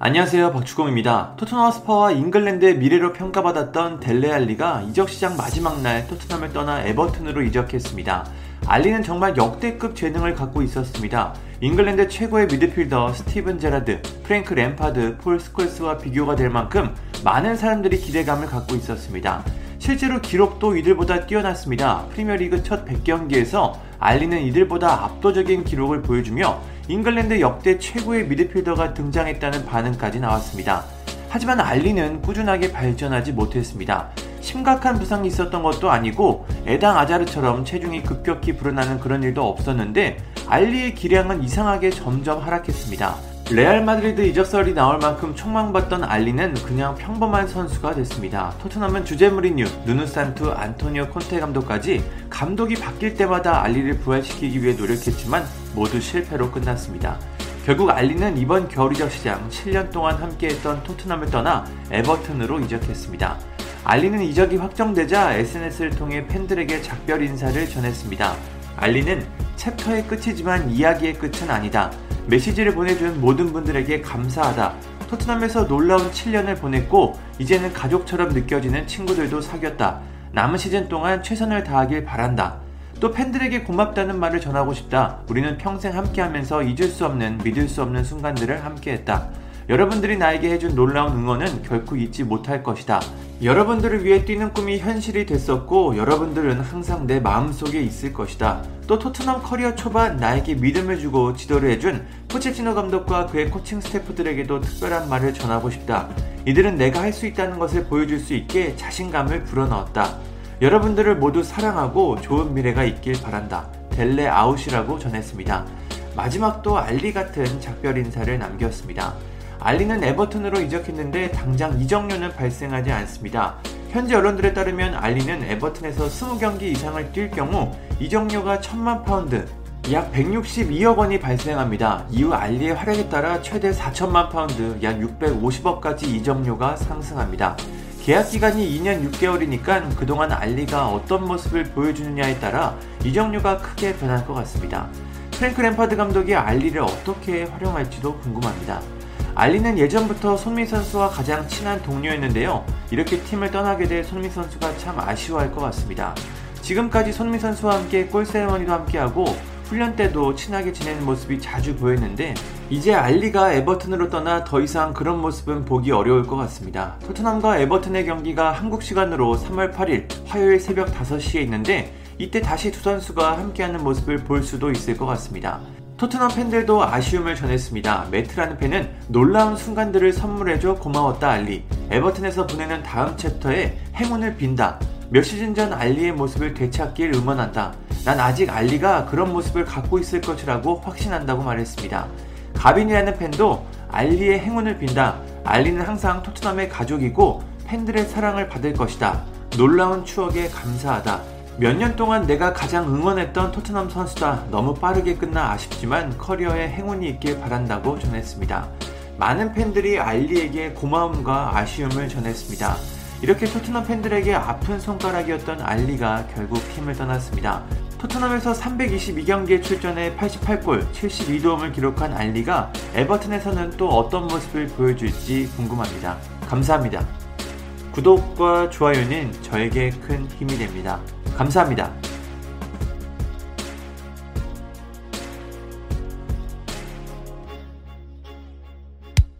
안녕하세요 박주공입니다. 토트넘 스퍼스와 잉글랜드의 미래로 평가받았던 델레 알리가 이적 시장 마지막 날 토트넘을 떠나 에버튼으로 이적했습니다. 알리는 정말 역대급 재능을 갖고 있었습니다. 잉글랜드 최고의 미드필더 스티븐 제라드, 프랭크 램파드, 폴 스콜스와 비교가 될 만큼 많은 사람들이 기대감을 갖고 있었습니다. 실제로 기록도 이들보다 뛰어났습니다. 프리미어리그 첫 100경기에서 알리는 이들보다 압도적인 기록을 보여주며 잉글랜드 역대 최고의 미드필더가 등장했다는 반응까지 나왔습니다. 하지만 알리는 꾸준하게 발전하지 못했습니다. 심각한 부상이 있었던 것도 아니고 에덴 아자르처럼 체중이 급격히 불어나는 그런 일도 없었는데 알리의 기량은 이상하게 점점 하락했습니다. 레알 마드리드 이적설이 나올 만큼 촉망받던 알리는 그냥 평범한 선수가 됐습니다. 토트넘은 주제 무리뉴, 누누 산투, 안토니오 콘테 감독까지 감독이 바뀔 때마다 알리를 부활시키기 위해 노력했지만 모두 실패로 끝났습니다. 결국 알리는 이번 겨울 이적 시장 7년 동안 함께했던 토트넘을 떠나 에버튼으로 이적했습니다. 알리는 이적이 확정되자 SNS를 통해 팬들에게 작별 인사를 전했습니다. 알리는 챕터의 끝이지만 이야기의 끝은 아니다. 메시지를 보내준 모든 분들에게 감사하다. 토트넘에서 놀라운 7년을 보냈고 이제는 가족처럼 느껴지는 친구들도 사귀었다. 남은 시즌 동안 최선을 다하길 바란다. 또 팬들에게 고맙다는 말을 전하고 싶다. 우리는 평생 함께하면서 잊을 수 없는 믿을 수 없는 순간들을 함께했다. 여러분들이 나에게 해준 놀라운 응원은 결코 잊지 못할 것이다. 여러분들을 위해 뛰는 꿈이 현실이 됐었고 여러분들은 항상 내 마음속에 있을 것이다. 또 토트넘 커리어 초반 나에게 믿음을 주고 지도를 해준 포체티노 감독과 그의 코칭 스태프들에게도 특별한 말을 전하고 싶다. 이들은 내가 할 수 있다는 것을 보여줄 수 있게 자신감을 불어넣었다. 여러분들을 모두 사랑하고 좋은 미래가 있길 바란다. 델레 out이라고 전했습니다. 마지막도 알리 같은 작별 인사를 남겼습니다. 알리는 에버튼으로 이적했는데 당장 이적료는 발생하지 않습니다. 현지 언론들에 따르면 알리는 에버튼에서 20경기 이상을 뛸 경우 이적료가 1000만 파운드, 약 162억 원이 발생합니다. 이후 알리의 활약에 따라 최대 4천만 파운드, 약 650억까지 이적료가 상승합니다. 계약 기간이 2년 6개월이니까 그동안 알리가 어떤 모습을 보여주느냐에 따라 이적료가 크게 변할 것 같습니다. 프랭크 램파드 감독이 알리를 어떻게 활용할지도 궁금합니다. 알리는 예전부터 손미 선수와 가장 친한 동료였는데요. 이렇게 팀을 떠나게 될 손미 선수가 참 아쉬워할 것 같습니다. 지금까지 손미 선수와 함께 골 세레머니도 함께하고 훈련 때도 친하게 지내는 모습이 자주 보였는데 이제 알리가 에버튼으로 떠나 더 이상 그런 모습은 보기 어려울 것 같습니다. 토트넘과 에버튼의 경기가 한국 시간으로 3월 8일 화요일 새벽 5시에 있는데 이때 다시 두 선수가 함께하는 모습을 볼 수도 있을 것 같습니다. 토트넘 팬들도 아쉬움을 전했습니다. 매트라는 팬은 놀라운 순간들을 선물해줘 고마웠다 알리. 에버튼에서 보내는 다음 챕터에 행운을 빈다. 몇 시즌 전 알리의 모습을 되찾길 응원한다. 난 아직 알리가 그런 모습을 갖고 있을 것이라고 확신한다고 말했습니다. 가빈이라는 팬도 알리의 행운을 빈다. 알리는 항상 토트넘의 가족이고 팬들의 사랑을 받을 것이다. 놀라운 추억에 감사하다. 몇 년 동안 내가 가장 응원했던 토트넘 선수다. 너무 빠르게 끝나 아쉽지만 커리어에 행운이 있길 바란다고 전했습니다. 많은 팬들이 알리에게 고마움과 아쉬움을 전했습니다. 이렇게 토트넘 팬들에게 아픈 손가락이었던 알리가 결국 팀을 떠났습니다. 토트넘에서 322경기에 출전해 88골, 72도움을 기록한 알리가 에버튼에서는 또 어떤 모습을 보여줄지 궁금합니다. 감사합니다. 구독과 좋아요는 저에게 큰 힘이 됩니다. 감사합니다.